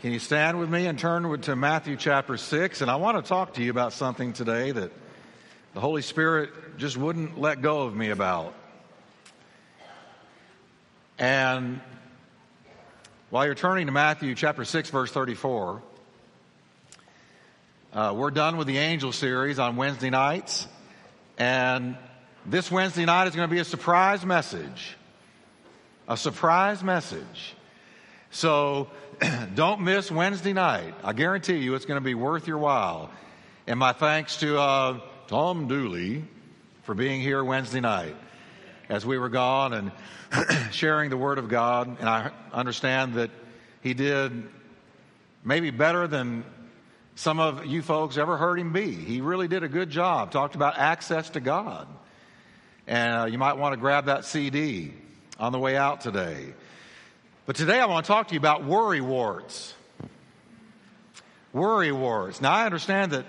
Can you stand with me and turn to Matthew chapter 6? And I want to talk to you about something today that the Holy Spirit just wouldn't let go of me about. And while you're turning to Matthew chapter 6, verse 34, uh, we're done with the angel series on Wednesday nights. And this Wednesday night is going to be a surprise message. A surprise message. So don't miss Wednesday night. I guarantee you it's going to be worth your while. And my thanks to uh, Tom Dooley for being here Wednesday night as we were gone and sharing the Word of God. And I understand that he did maybe better than some of you folks ever heard him be. He really did a good job. Talked about access to God. And uh, you might want to grab that CD on the way out today. But today I want to talk to you about worry warts. Worry warts. Now I understand that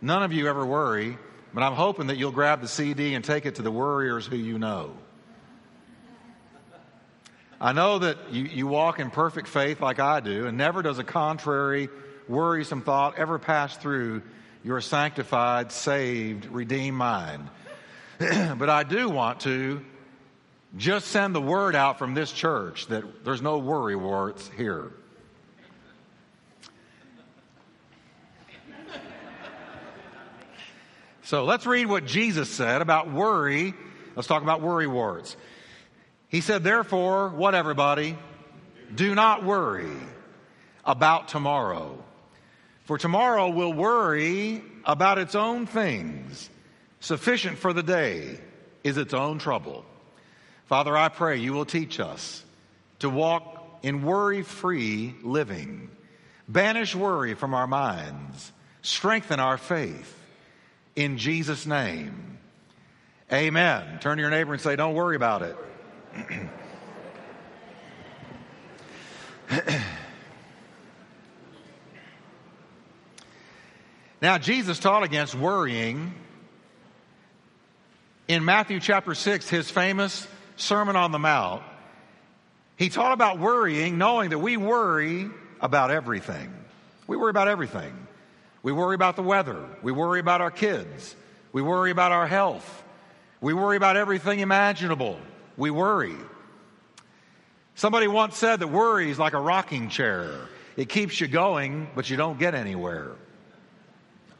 none of you ever worry, but I'm hoping that you'll grab the CD and take it to the worriers who you know. I know that you, you walk in perfect faith like I do, and never does a contrary, worrisome thought ever pass through your sanctified, saved, redeemed mind. but I do want to just send the word out from this church that there's no worry warts here. So let's read what Jesus said about worry. Let's talk about worry warts. He said, Therefore, what everybody? Do not worry about tomorrow. For tomorrow will worry about its own things. Sufficient for the day is its own trouble. Father, I pray you will teach us to walk in worry free living. Banish worry from our minds. Strengthen our faith. In Jesus' name. Amen. Turn to your neighbor and say, Don't worry about it. now, Jesus taught against worrying in Matthew chapter 6, his famous Sermon on the Mount, he taught about worrying, knowing that we worry about everything. We worry about everything. We worry about the weather. We worry about our kids. We worry about our health. We worry about everything imaginable. We worry. Somebody once said that worry is like a rocking chair. It keeps you going, but you don't get anywhere.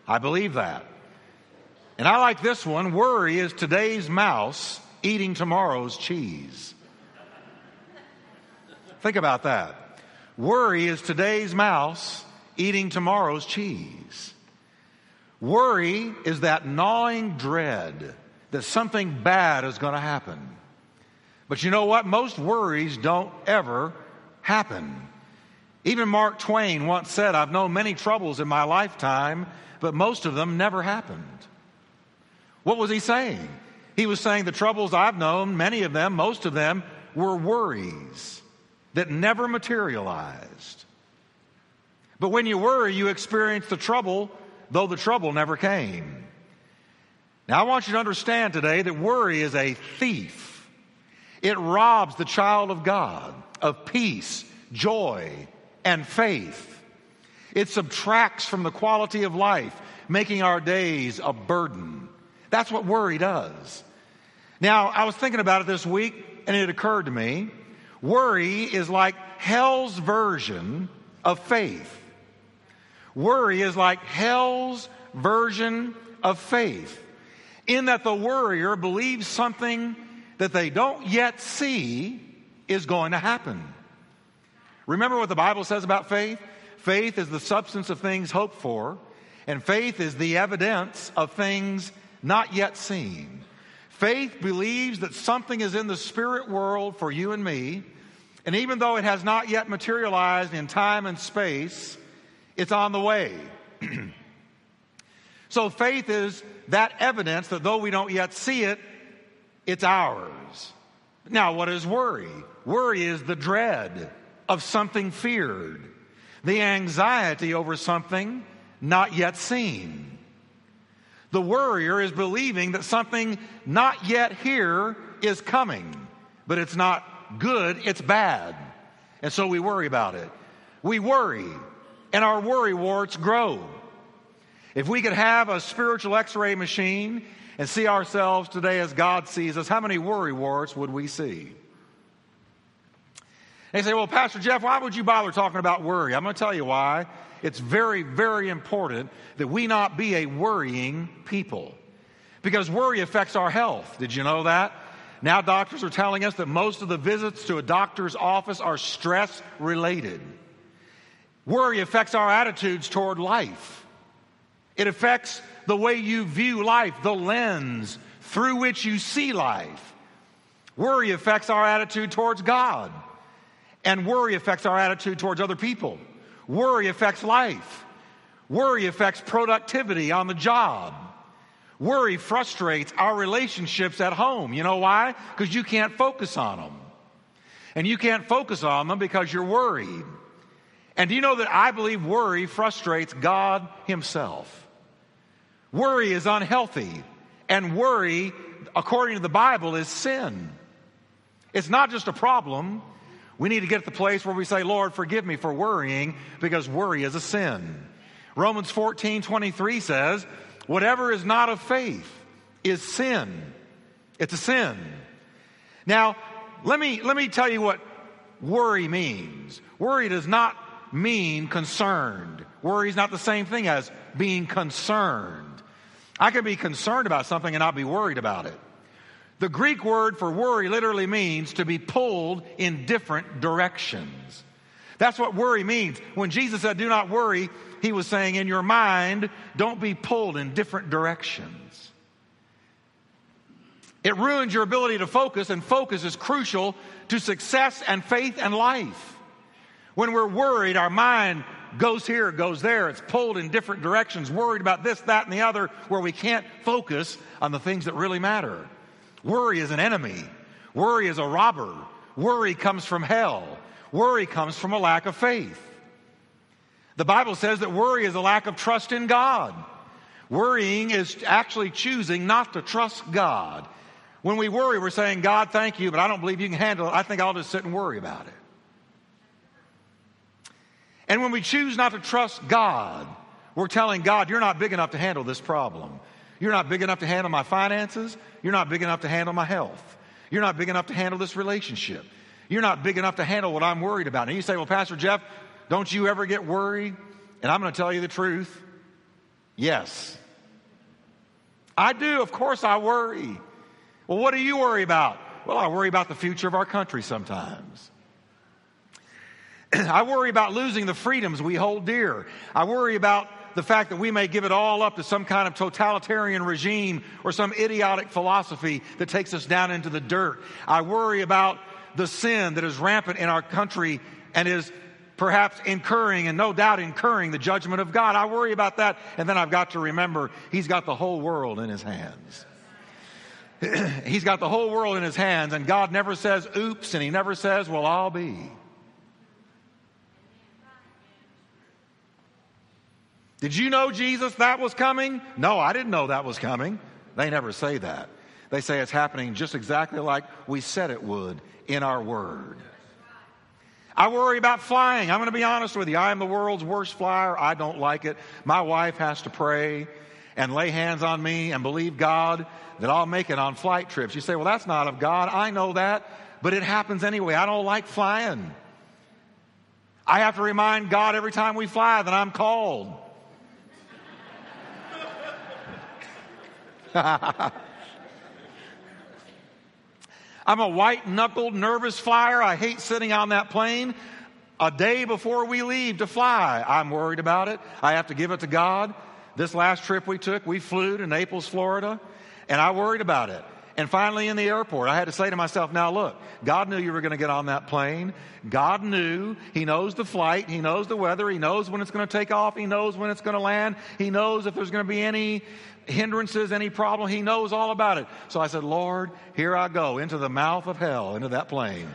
I believe that. And I like this one. Worry is today's mouse eating tomorrow's cheese. Think about that. Worry is today's mouse eating tomorrow's cheese. Worry is that gnawing dread that something bad is going to happen. But you know what? Most worries don't ever happen. Even Mark Twain once said, I've known many troubles in my lifetime, but most of them never happened. What was he saying? He was saying the troubles I've known, many of them, most of them, were worries that never materialized. But when you worry, you experience the trouble, though the trouble never came. Now, I want you to understand today that worry is a thief. It robs the child of God of peace, joy, and faith. It subtracts from the quality of life, making our days a burden. That's what worry does. Now, I was thinking about it this week, and it occurred to me worry is like hell's version of faith. Worry is like hell's version of faith, in that the worrier believes something that they don't yet see is going to happen. Remember what the Bible says about faith? Faith is the substance of things hoped for, and faith is the evidence of things not yet seen. Faith believes that something is in the spirit world for you and me, and even though it has not yet materialized in time and space, it's on the way. so faith is that evidence that though we don't yet see it, it's ours. Now, what is worry? Worry is the dread of something feared, the anxiety over something not yet seen. The worrier is believing that something not yet here is coming, but it's not good, it's bad. And so we worry about it. we worry, and our worry warts grow. If we could have a spiritual x ray machine and see ourselves today as God sees us, how many worry warts would we see? They say, well, Pastor Jeff, why would you bother talking about worry? I'm going to tell you why. It's very, very important that we not be a worrying people because worry affects our health. Did you know that? Now, doctors are telling us that most of the visits to a doctor's office are stress related. Worry affects our attitudes toward life. It affects the way you view life, the lens through which you see life. Worry affects our attitude towards God. And worry affects our attitude towards other people. Worry affects life. Worry affects productivity on the job. Worry frustrates our relationships at home. You know why? Because you can't focus on them. And you can't focus on them because you're worried. And do you know that I believe worry frustrates God Himself? Worry is unhealthy. And worry, according to the Bible, is sin. It's not just a problem, we need to get to the place where we say, Lord, forgive me for worrying because worry is a sin. Romans 14 23 says, whatever is not of faith is sin. It's a sin. Now, let me, let me tell you what worry means. Worry does not mean concerned. Worry is not the same thing as being concerned. I can be concerned about something and not be worried about it. The Greek word for worry literally means to be pulled in different directions. That's what worry means. When Jesus said, Do not worry, he was saying, In your mind, don't be pulled in different directions. It ruins your ability to focus, and focus is crucial to success and faith and life. When we're worried, our mind goes here, goes there. It's pulled in different directions, worried about this, that, and the other, where we can't focus on the things that really matter. Worry is an enemy. Worry is a robber. Worry comes from hell. Worry comes from a lack of faith. The Bible says that worry is a lack of trust in God. Worrying is actually choosing not to trust God. When we worry, we're saying, God, thank you, but I don't believe you can handle it. I think I'll just sit and worry about it. And when we choose not to trust God, we're telling God, you're not big enough to handle this problem. You're not big enough to handle my finances. You're not big enough to handle my health. You're not big enough to handle this relationship. You're not big enough to handle what I'm worried about. And you say, well, Pastor Jeff, don't you ever get worried? And I'm going to tell you the truth. Yes. I do. Of course I worry. Well, what do you worry about? Well, I worry about the future of our country sometimes. I worry about losing the freedoms we hold dear. I worry about the fact that we may give it all up to some kind of totalitarian regime or some idiotic philosophy that takes us down into the dirt. I worry about the sin that is rampant in our country and is perhaps incurring and no doubt incurring the judgment of God. I worry about that. And then I've got to remember He's got the whole world in His hands. he's got the whole world in His hands, and God never says, oops, and He never says, well, I'll be. Did you know, Jesus, that was coming? No, I didn't know that was coming. They never say that. They say it's happening just exactly like we said it would in our word. I worry about flying. I'm going to be honest with you. I am the world's worst flyer. I don't like it. My wife has to pray and lay hands on me and believe God that I'll make it on flight trips. You say, well, that's not of God. I know that, but it happens anyway. I don't like flying. I have to remind God every time we fly that I'm called. I'm a white knuckled, nervous flyer. I hate sitting on that plane. A day before we leave to fly, I'm worried about it. I have to give it to God. This last trip we took, we flew to Naples, Florida, and I worried about it. And finally, in the airport, I had to say to myself, now look, God knew you were going to get on that plane. God knew. He knows the flight. He knows the weather. He knows when it's going to take off. He knows when it's going to land. He knows if there's going to be any hindrances, any problem. He knows all about it. So I said, Lord, here I go into the mouth of hell, into that plane.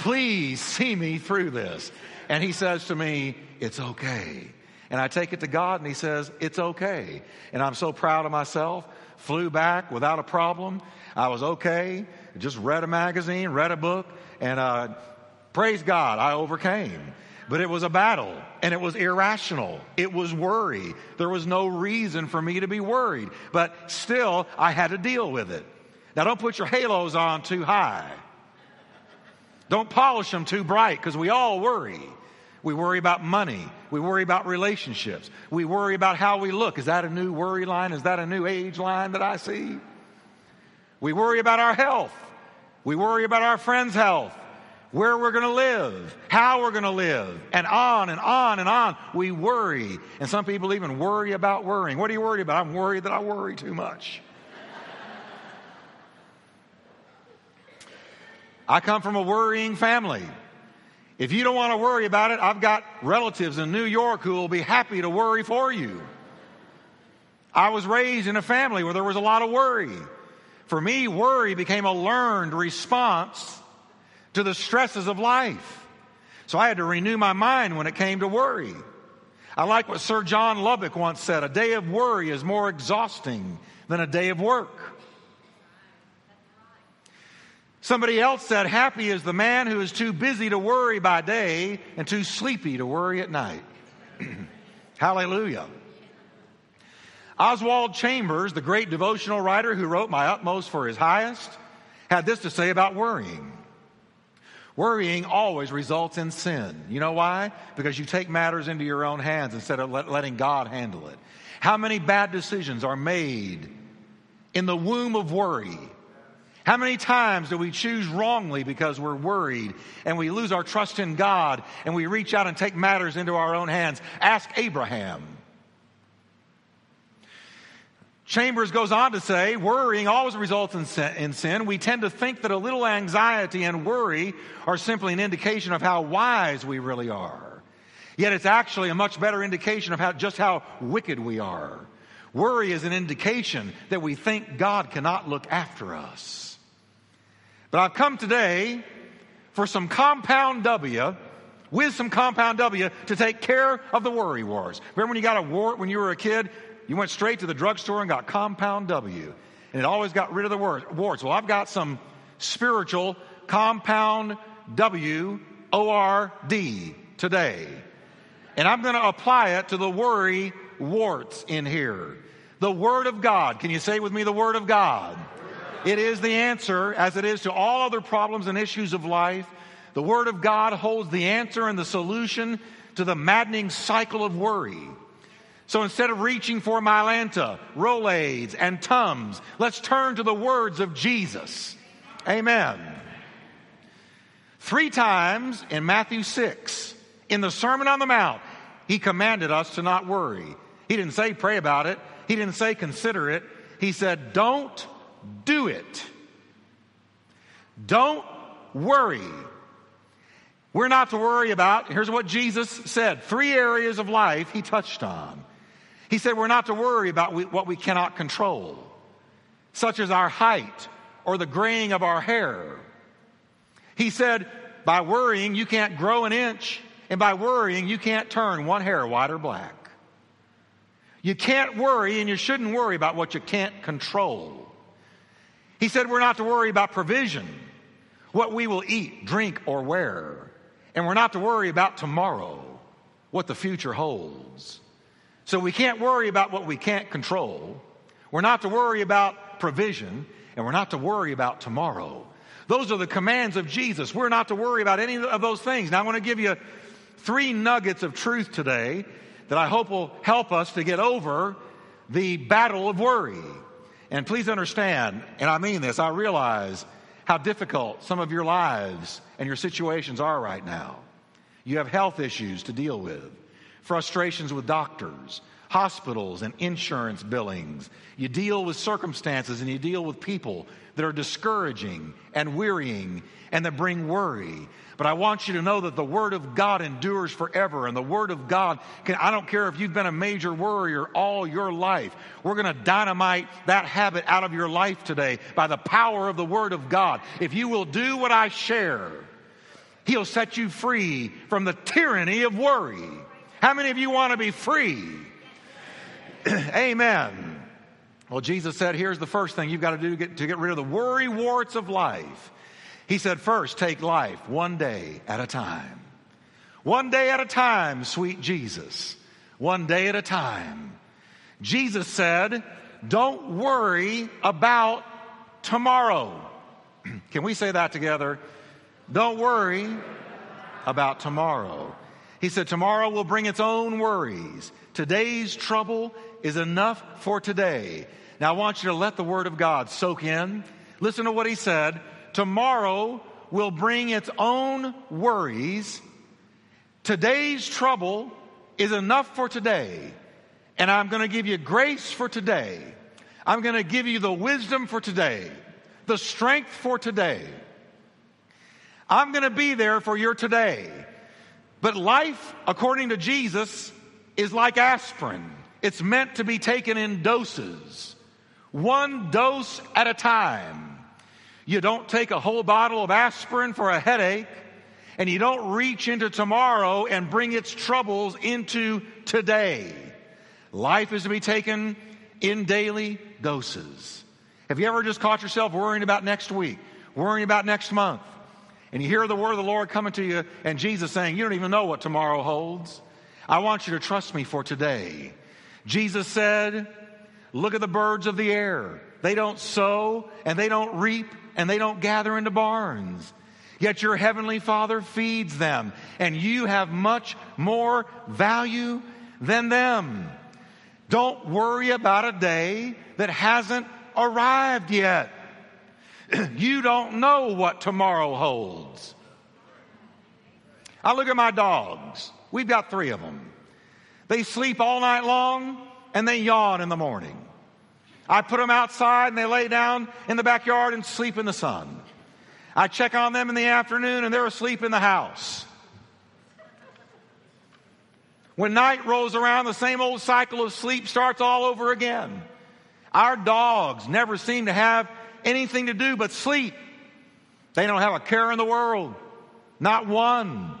Please see me through this. And he says to me, it's okay. And I take it to God and he says, it's okay. And I'm so proud of myself. Flew back without a problem. I was okay. Just read a magazine, read a book, and uh, praise God, I overcame. But it was a battle and it was irrational. It was worry. There was no reason for me to be worried, but still I had to deal with it. Now don't put your halos on too high. Don't polish them too bright because we all worry. We worry about money. We worry about relationships. We worry about how we look. Is that a new worry line? Is that a new age line that I see? We worry about our health. We worry about our friends' health where we're going to live, how we're going to live, and on and on and on. We worry. And some people even worry about worrying. What are you worried about? I'm worried that I worry too much. I come from a worrying family. If you don't want to worry about it, I've got relatives in New York who will be happy to worry for you. I was raised in a family where there was a lot of worry. For me, worry became a learned response to the stresses of life. So I had to renew my mind when it came to worry. I like what Sir John Lubbock once said a day of worry is more exhausting than a day of work. Somebody else said, Happy is the man who is too busy to worry by day and too sleepy to worry at night. Hallelujah. Oswald Chambers, the great devotional writer who wrote My Utmost for His Highest, had this to say about worrying. Worrying always results in sin. You know why? Because you take matters into your own hands instead of let, letting God handle it. How many bad decisions are made in the womb of worry? How many times do we choose wrongly because we're worried and we lose our trust in God and we reach out and take matters into our own hands? Ask Abraham. Chambers goes on to say, worrying always results in sin, in sin, We tend to think that a little anxiety and worry are simply an indication of how wise we really are. Yet it's actually a much better indication of how, just how wicked we are. Worry is an indication that we think God cannot look after us. But I've come today for some compound W, with some compound W, to take care of the worry wars. Remember when you got a wart when you were a kid? You went straight to the drugstore and got compound W. And it always got rid of the warts. Well, I've got some spiritual compound W O R D today. And I'm going to apply it to the worry warts in here. The Word of God. Can you say with me the Word of God? It is the answer, as it is to all other problems and issues of life. The Word of God holds the answer and the solution to the maddening cycle of worry. So instead of reaching for Mylanta, Rolaids, and Tums, let's turn to the words of Jesus. Amen. Three times in Matthew 6, in the Sermon on the Mount, he commanded us to not worry. He didn't say pray about it. He didn't say consider it. He said, don't do it. Don't worry. We're not to worry about, here's what Jesus said three areas of life he touched on. He said we're not to worry about what we cannot control, such as our height or the graying of our hair. He said, by worrying, you can't grow an inch, and by worrying, you can't turn one hair white or black. You can't worry, and you shouldn't worry about what you can't control. He said we're not to worry about provision, what we will eat, drink, or wear. And we're not to worry about tomorrow, what the future holds. So we can't worry about what we can't control. We're not to worry about provision, and we're not to worry about tomorrow. Those are the commands of Jesus. We're not to worry about any of those things. Now, I want to give you three nuggets of truth today that I hope will help us to get over the battle of worry. And please understand, and I mean this, I realize how difficult some of your lives and your situations are right now. You have health issues to deal with frustrations with doctors, hospitals, and insurance billings. You deal with circumstances and you deal with people that are discouraging and wearying and that bring worry. But I want you to know that the Word of God endures forever. And the Word of God can, I don't care if you've been a major worrier all your life. We're going to dynamite that habit out of your life today by the power of the Word of God. If you will do what I share, He'll set you free from the tyranny of worry. How many of you want to be free? Amen. Well, Jesus said, here's the first thing you've got to do to get, to get rid of the worry warts of life. He said, first, take life one day at a time. One day at a time, sweet Jesus. One day at a time. Jesus said, Don't worry about tomorrow. Can we say that together? Don't worry about tomorrow. He said, Tomorrow will bring its own worries. Today's trouble is enough for today. Now I want you to let the Word of God soak in. Listen to what He said. Tomorrow will bring its own worries. Today's trouble is enough for today. And I'm going to give you grace for today. I'm going to give you the wisdom for today, the strength for today. I'm going to be there for your today. But life, according to Jesus, is like aspirin. It's meant to be taken in doses, one dose at a time. You don't take a whole bottle of aspirin for a headache, and you don't reach into tomorrow and bring its troubles into today. Life is to be taken in daily doses. Have you ever just caught yourself worrying about next week, worrying about next month? And you hear the word of the Lord coming to you and Jesus saying, You don't even know what tomorrow holds. I want you to trust me for today. Jesus said, Look at the birds of the air. They don't sow and they don't reap and they don't gather into barns. Yet your heavenly Father feeds them, and you have much more value than them. Don't worry about a day that hasn't arrived yet. you don't know what tomorrow holds. I look at my dogs. We've got three of them. They sleep all night long and they yawn in the morning. I put them outside and they lay down in the backyard and sleep in the sun. I check on them in the afternoon and they're asleep in the house. When night rolls around, the same old cycle of sleep starts all over again. Our dogs never seem to have anything to do but sleep. They don't have a care in the world. Not one.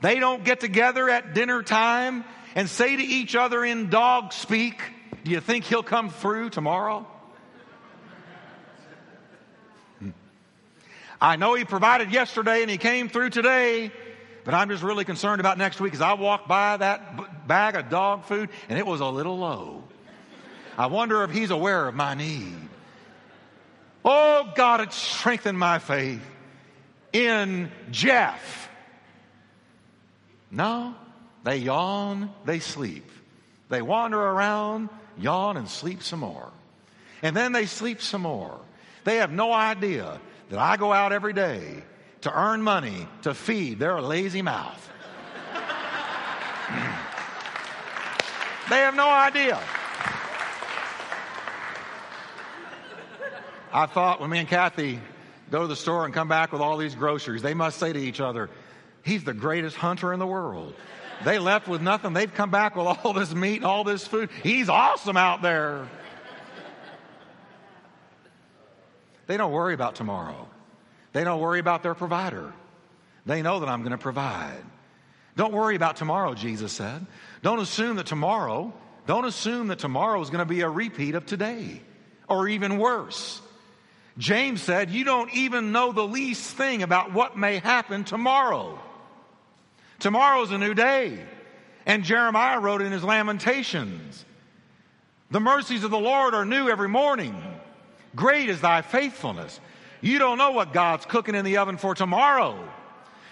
They don't get together at dinner time and say to each other in dog speak, Do you think he'll come through tomorrow? Hmm. I know he provided yesterday and he came through today, but I'm just really concerned about next week as I walked by that bag of dog food and it was a little low. I wonder if he's aware of my need. Oh, God, it strengthened my faith in Jeff. No, they yawn, they sleep. They wander around, yawn, and sleep some more. And then they sleep some more. They have no idea that I go out every day to earn money to feed their lazy mouth. they have no idea. I thought when me and Kathy go to the store and come back with all these groceries, they must say to each other, He's the greatest hunter in the world. They left with nothing. They've come back with all this meat and all this food. He's awesome out there. They don't worry about tomorrow. They don't worry about their provider. They know that I'm going to provide. Don't worry about tomorrow, Jesus said. Don't assume that tomorrow, don't assume that tomorrow is going to be a repeat of today or even worse. James said, You don't even know the least thing about what may happen tomorrow. Tomorrow's a new day. And Jeremiah wrote in his Lamentations The mercies of the Lord are new every morning. Great is thy faithfulness. You don't know what God's cooking in the oven for tomorrow.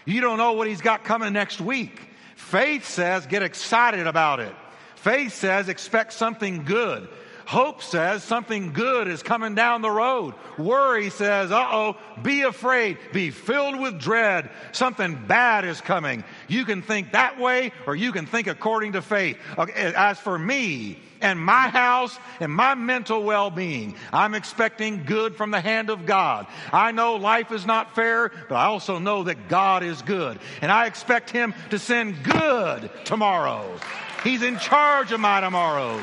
You don't know what He's got coming next week. Faith says get excited about it. Faith says expect something good. Hope says something good is coming down the road. Worry says, uh oh, be afraid, be filled with dread. Something bad is coming. You can think that way or you can think according to faith. As for me and my house and my mental well being, I'm expecting good from the hand of God. I know life is not fair, but I also know that God is good. And I expect Him to send good tomorrow. He's in charge of my tomorrows.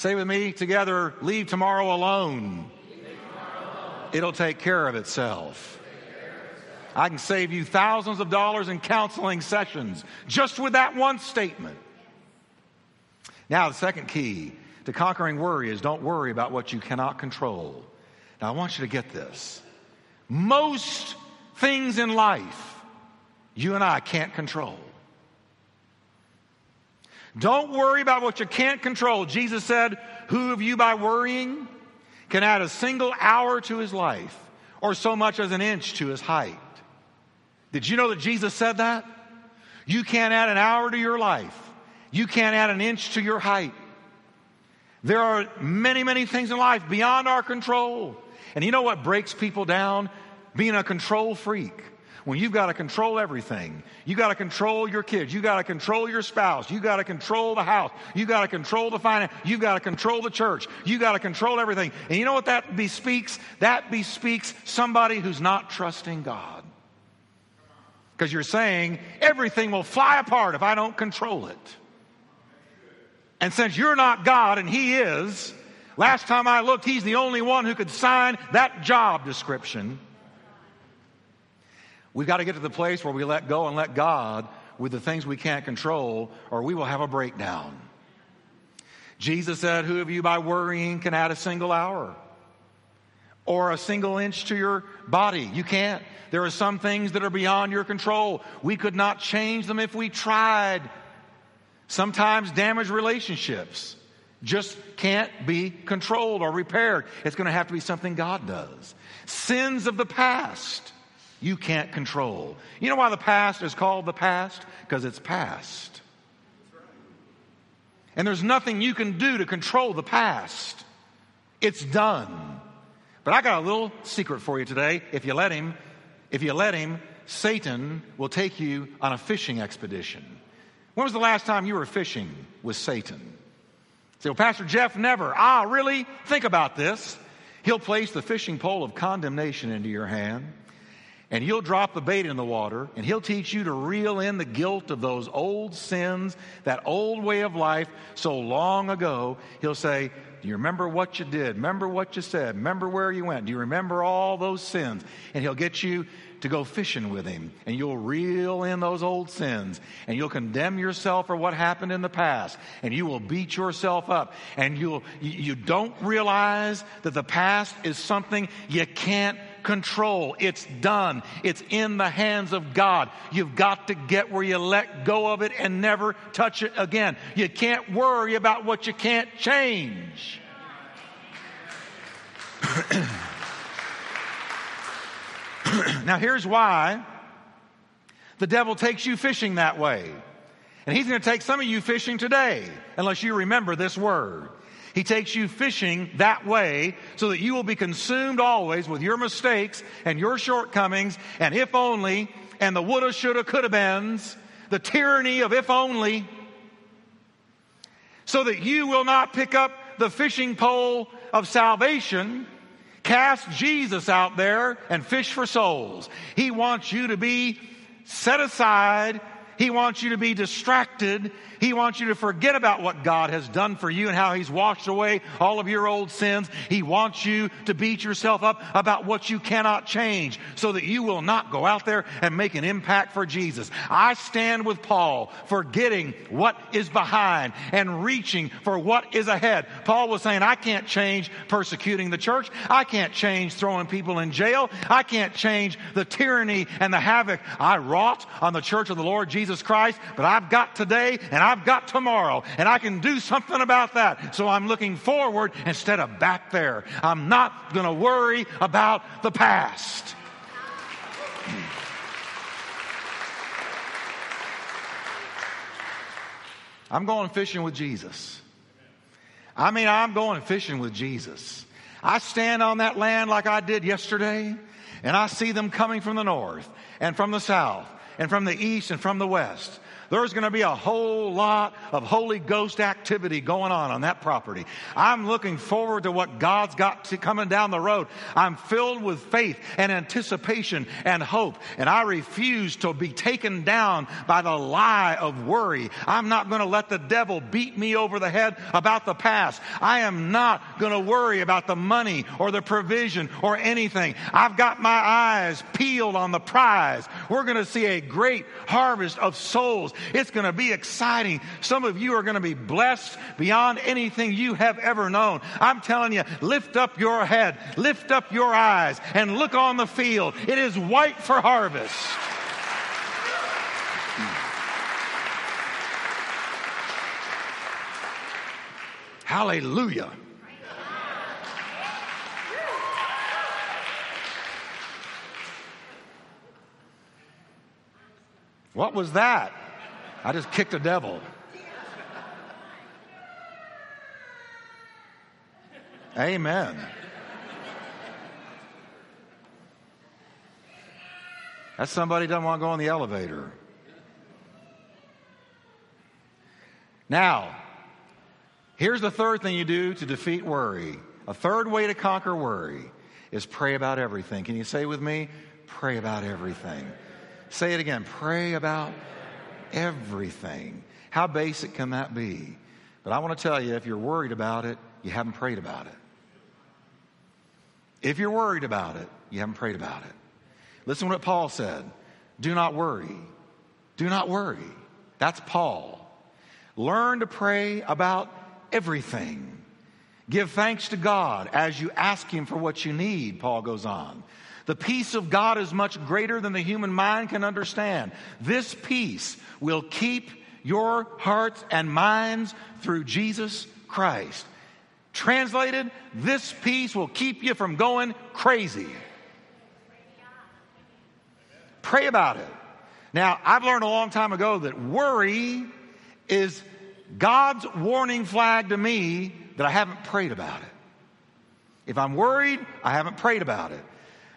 Say with me together, leave tomorrow alone. It'll take care of itself. I can save you thousands of dollars in counseling sessions just with that one statement. Now, the second key to conquering worry is don't worry about what you cannot control. Now, I want you to get this. Most things in life you and I can't control. Don't worry about what you can't control. Jesus said, Who of you by worrying can add a single hour to his life or so much as an inch to his height? Did you know that Jesus said that? You can't add an hour to your life. You can't add an inch to your height. There are many, many things in life beyond our control. And you know what breaks people down? Being a control freak. When you've got to control everything, you got to control your kids, you got to control your spouse, you got to control the house, you got to control the finance, you got to control the church, you got to control everything. And you know what that bespeaks? That bespeaks somebody who's not trusting God. Because you're saying everything will fly apart if I don't control it. And since you're not God and He is, last time I looked, He's the only one who could sign that job description. We've got to get to the place where we let go and let God with the things we can't control, or we will have a breakdown. Jesus said, Who of you by worrying can add a single hour or a single inch to your body? You can't. There are some things that are beyond your control. We could not change them if we tried. Sometimes damaged relationships just can't be controlled or repaired. It's going to have to be something God does. Sins of the past, you can't control. You know why the past is called the past? Because it's past. And there's nothing you can do to control the past. It's done. But I got a little secret for you today. If you let him, if you let him, Satan will take you on a fishing expedition. When was the last time you were fishing with Satan? Say, well, Pastor Jeff, never. Ah, really? Think about this. He'll place the fishing pole of condemnation into your hand, and he'll drop the bait in the water, and he'll teach you to reel in the guilt of those old sins, that old way of life so long ago. He'll say, Do you remember what you did? Remember what you said? Remember where you went? Do you remember all those sins? And he'll get you to go fishing with him and you'll reel in those old sins and you'll condemn yourself for what happened in the past and you will beat yourself up and you'll you don't realize that the past is something you can't control. It's done. It's in the hands of God. You've got to get where you let go of it and never touch it again. You can't worry about what you can't change. now, here's why the devil takes you fishing that way. And he's going to take some of you fishing today, unless you remember this word. He takes you fishing that way so that you will be consumed always with your mistakes and your shortcomings and if only and the woulda, shoulda, coulda beens, the tyranny of if only, so that you will not pick up the fishing pole of salvation Cast Jesus out there and fish for souls. He wants you to be set aside. He wants you to be distracted he wants you to forget about what God has done for you and how He's washed away all of your old sins. He wants you to beat yourself up about what you cannot change so that you will not go out there and make an impact for Jesus. I stand with Paul, forgetting what is behind and reaching for what is ahead. Paul was saying, I can't change persecuting the church. I can't change throwing people in jail. I can't change the tyranny and the havoc I wrought on the church of the Lord Jesus Christ, but I've got today and I've got tomorrow and I can do something about that. So I'm looking forward instead of back there. I'm not going to worry about the past. I'm going fishing with Jesus. I mean, I'm going fishing with Jesus. I stand on that land like I did yesterday, and I see them coming from the north and from the south and from the east and from the west there's going to be a whole lot of Holy Ghost activity going on on that property. I'm looking forward to what God's got to coming down the road. I'm filled with faith and anticipation and hope, and I refuse to be taken down by the lie of worry. I'm not going to let the devil beat me over the head about the past. I am not going to worry about the money or the provision or anything. I've got my eyes peeled on the prize. We're going to see a great harvest of souls. It's going to be exciting. Some of you are going to be blessed beyond anything you have ever known. I'm telling you, lift up your head, lift up your eyes, and look on the field. It is white for harvest. Hallelujah. What was that? I just kicked a devil. Amen. That's somebody doesn't want to go on the elevator. Now, here's the third thing you do to defeat worry. A third way to conquer worry is pray about everything. Can you say with me? Pray about everything. Say it again. Pray about everything. How basic can that be? But I want to tell you if you're worried about it, you haven't prayed about it. If you're worried about it, you haven't prayed about it. Listen to what Paul said. Do not worry. Do not worry. That's Paul. Learn to pray about everything. Give thanks to God as you ask Him for what you need, Paul goes on. The peace of God is much greater than the human mind can understand. This peace will keep your hearts and minds through Jesus Christ. Translated, this peace will keep you from going crazy. Pray about it. Now, I've learned a long time ago that worry is God's warning flag to me that I haven't prayed about it. If I'm worried, I haven't prayed about it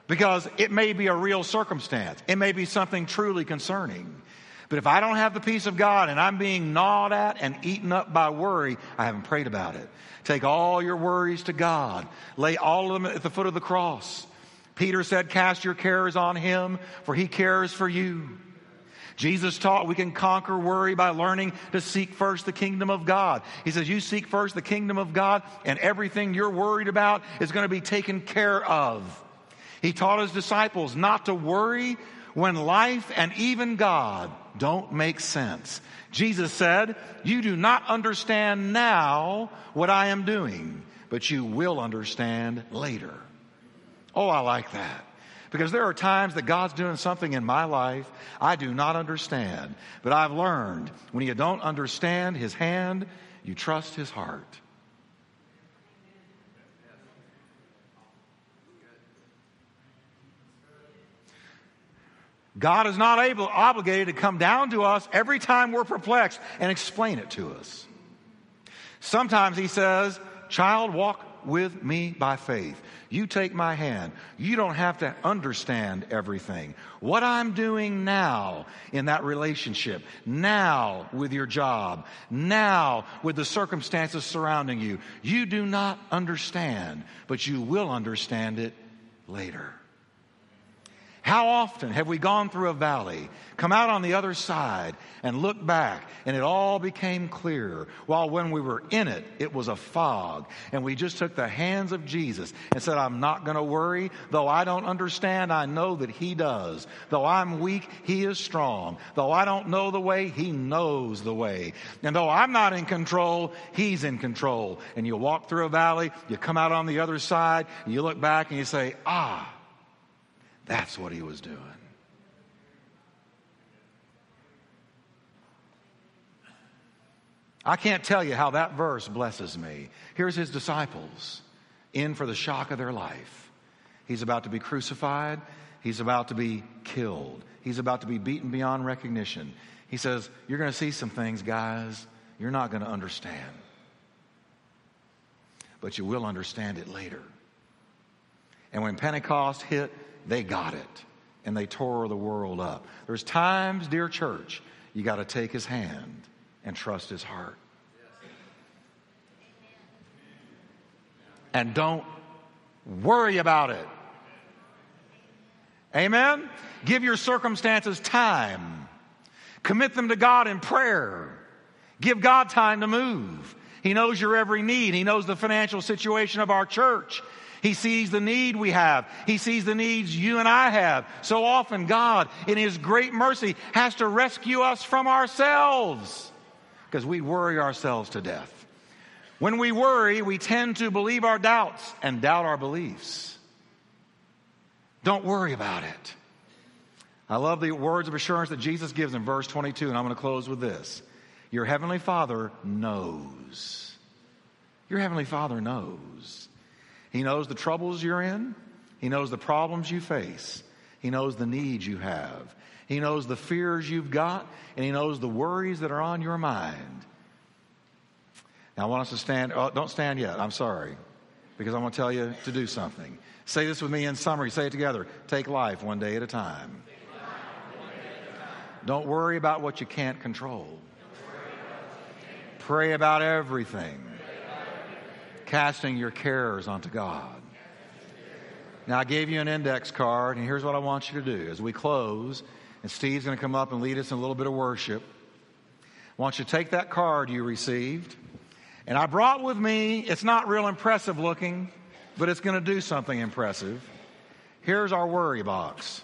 because it may be a real circumstance. It may be something truly concerning. But if I don't have the peace of God and I'm being gnawed at and eaten up by worry, I haven't prayed about it. Take all your worries to God. Lay all of them at the foot of the cross. Peter said, Cast your cares on him, for he cares for you. Jesus taught we can conquer worry by learning to seek first the kingdom of God. He says, You seek first the kingdom of God, and everything you're worried about is going to be taken care of. He taught his disciples not to worry when life and even God don't make sense. Jesus said, You do not understand now what I am doing, but you will understand later. Oh, I like that. Because there are times that God's doing something in my life I do not understand. But I've learned when you don't understand His hand, you trust His heart. God is not able, obligated to come down to us every time we're perplexed and explain it to us. Sometimes he says, Child, walk with me by faith. You take my hand. You don't have to understand everything. What I'm doing now in that relationship, now with your job, now with the circumstances surrounding you, you do not understand, but you will understand it later. How often have we gone through a valley, come out on the other side, and looked back, and it all became clear, while when we were in it, it was a fog, and we just took the hands of Jesus and said, I'm not going to worry. Though I don't understand, I know that He does. Though I'm weak, He is strong. Though I don't know the way, He knows the way. And though I'm not in control, He's in control. And you walk through a valley, you come out on the other side, and you look back and you say, Ah, that's what he was doing. I can't tell you how that verse blesses me. Here's his disciples in for the shock of their life. He's about to be crucified. He's about to be killed. He's about to be beaten beyond recognition. He says, You're going to see some things, guys, you're not going to understand. But you will understand it later. And when Pentecost hit, they got it and they tore the world up. There's times, dear church, you got to take his hand and trust his heart. And don't worry about it. Amen? Give your circumstances time. Commit them to God in prayer. Give God time to move. He knows your every need. He knows the financial situation of our church. He sees the need we have. He sees the needs you and I have. So often, God, in His great mercy, has to rescue us from ourselves because we worry ourselves to death. When we worry, we tend to believe our doubts and doubt our beliefs. Don't worry about it. I love the words of assurance that Jesus gives in verse 22, and I'm going to close with this. Your heavenly Father knows. Your heavenly Father knows. He knows the troubles you're in, He knows the problems you face, He knows the needs you have, He knows the fears you've got, and He knows the worries that are on your mind. Now, I want us to stand. Oh, don't stand yet. I'm sorry. Because I want to tell you to do something. Say this with me in summary. Say it together. Take life one day at a time. Don't worry about what you can't control. Pray about everything. Casting your cares onto God. Now, I gave you an index card, and here's what I want you to do. As we close, and Steve's going to come up and lead us in a little bit of worship, I want you to take that card you received, and I brought with me, it's not real impressive looking, but it's going to do something impressive. Here's our worry box.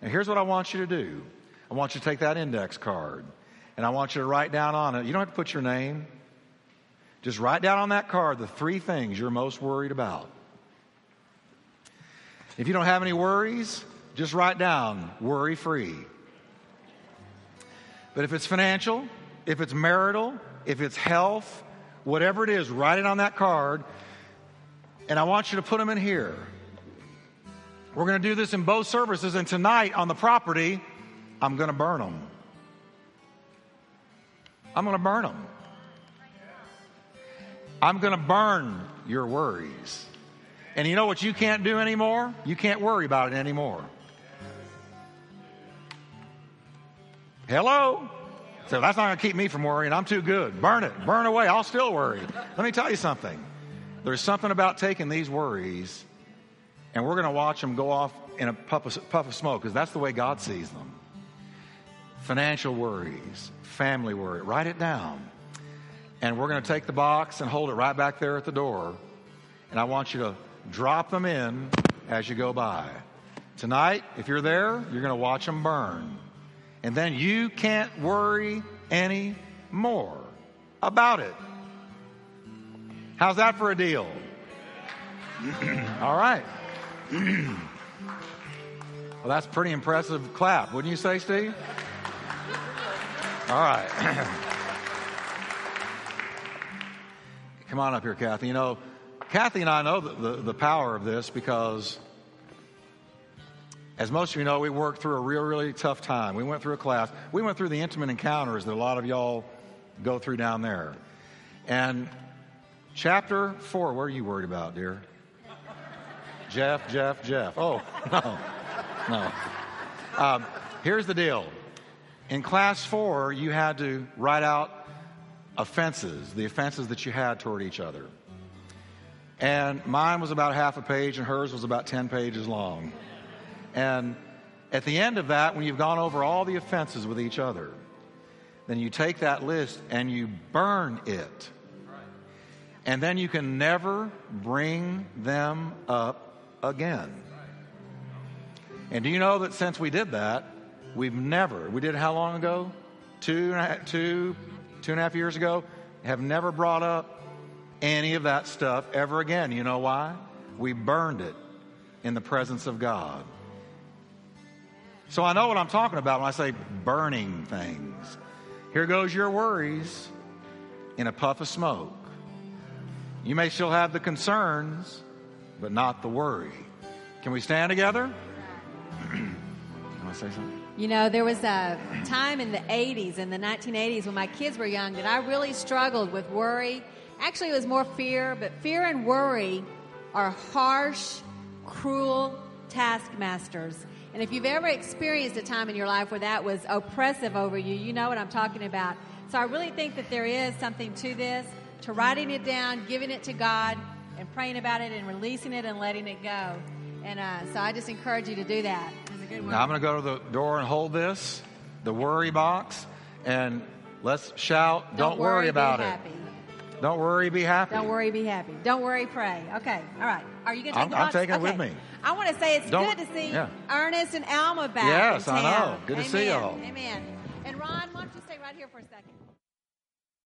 And here's what I want you to do I want you to take that index card and I want you to write down on it. You don't have to put your name. Just write down on that card the three things you're most worried about. If you don't have any worries, just write down worry free. But if it's financial, if it's marital, if it's health, whatever it is, write it on that card. And I want you to put them in here. We're going to do this in both services, and tonight on the property, I'm going to burn them. I'm going to burn them. I'm going to burn your worries. And you know what you can't do anymore? You can't worry about it anymore. Hello? So that's not going to keep me from worrying. I'm too good. Burn it. Burn away. I'll still worry. Let me tell you something. There's something about taking these worries and we're going to watch them go off in a puff of, puff of smoke because that's the way God sees them financial worries, family worry. Write it down. And we're going to take the box and hold it right back there at the door. And I want you to drop them in as you go by. Tonight, if you're there, you're going to watch them burn. And then you can't worry any more about it. How's that for a deal? All right. well, that's pretty impressive clap, wouldn't you say, Steve? All right. Come on up here, Kathy. You know, Kathy and I know the, the, the, power of this because, as most of you know, we worked through a real, really tough time. We went through a class. We went through the intimate encounters that a lot of y'all go through down there. And chapter four, what are you worried about, dear? Jeff, Jeff, Jeff. Oh, no, no. Um, here's the deal in class four, you had to write out offenses, the offenses that you had toward each other. And mine was about half a page, and hers was about 10 pages long. And at the end of that, when you've gone over all the offenses with each other, then you take that list and you burn it. And then you can never bring them up again. And do you know that since we did that, We've never, we did how long ago? Two, two, two and a half years ago? Have never brought up any of that stuff ever again. You know why? We burned it in the presence of God. So I know what I'm talking about when I say burning things. Here goes your worries in a puff of smoke. You may still have the concerns, but not the worry. Can we stand together? you want to say something? You know, there was a time in the 80s, in the 1980s, when my kids were young, that I really struggled with worry. Actually, it was more fear, but fear and worry are harsh, cruel taskmasters. And if you've ever experienced a time in your life where that was oppressive over you, you know what I'm talking about. So I really think that there is something to this, to writing it down, giving it to God, and praying about it, and releasing it and letting it go. And uh, so I just encourage you to do that. Now I'm going to go to the door and hold this, the worry box, and let's shout, don't, don't worry, worry, about it. Don't worry, be happy. Don't worry, be happy. Don't worry, pray. Okay, all right. Are you going to take I'm- the I'm box? taking it with me. I want to say it's Don't- good to see yeah. Ernest and Alma back. Yes, I know. Good to see y'all. Amen. And Ron, why don't you stay right here for a second?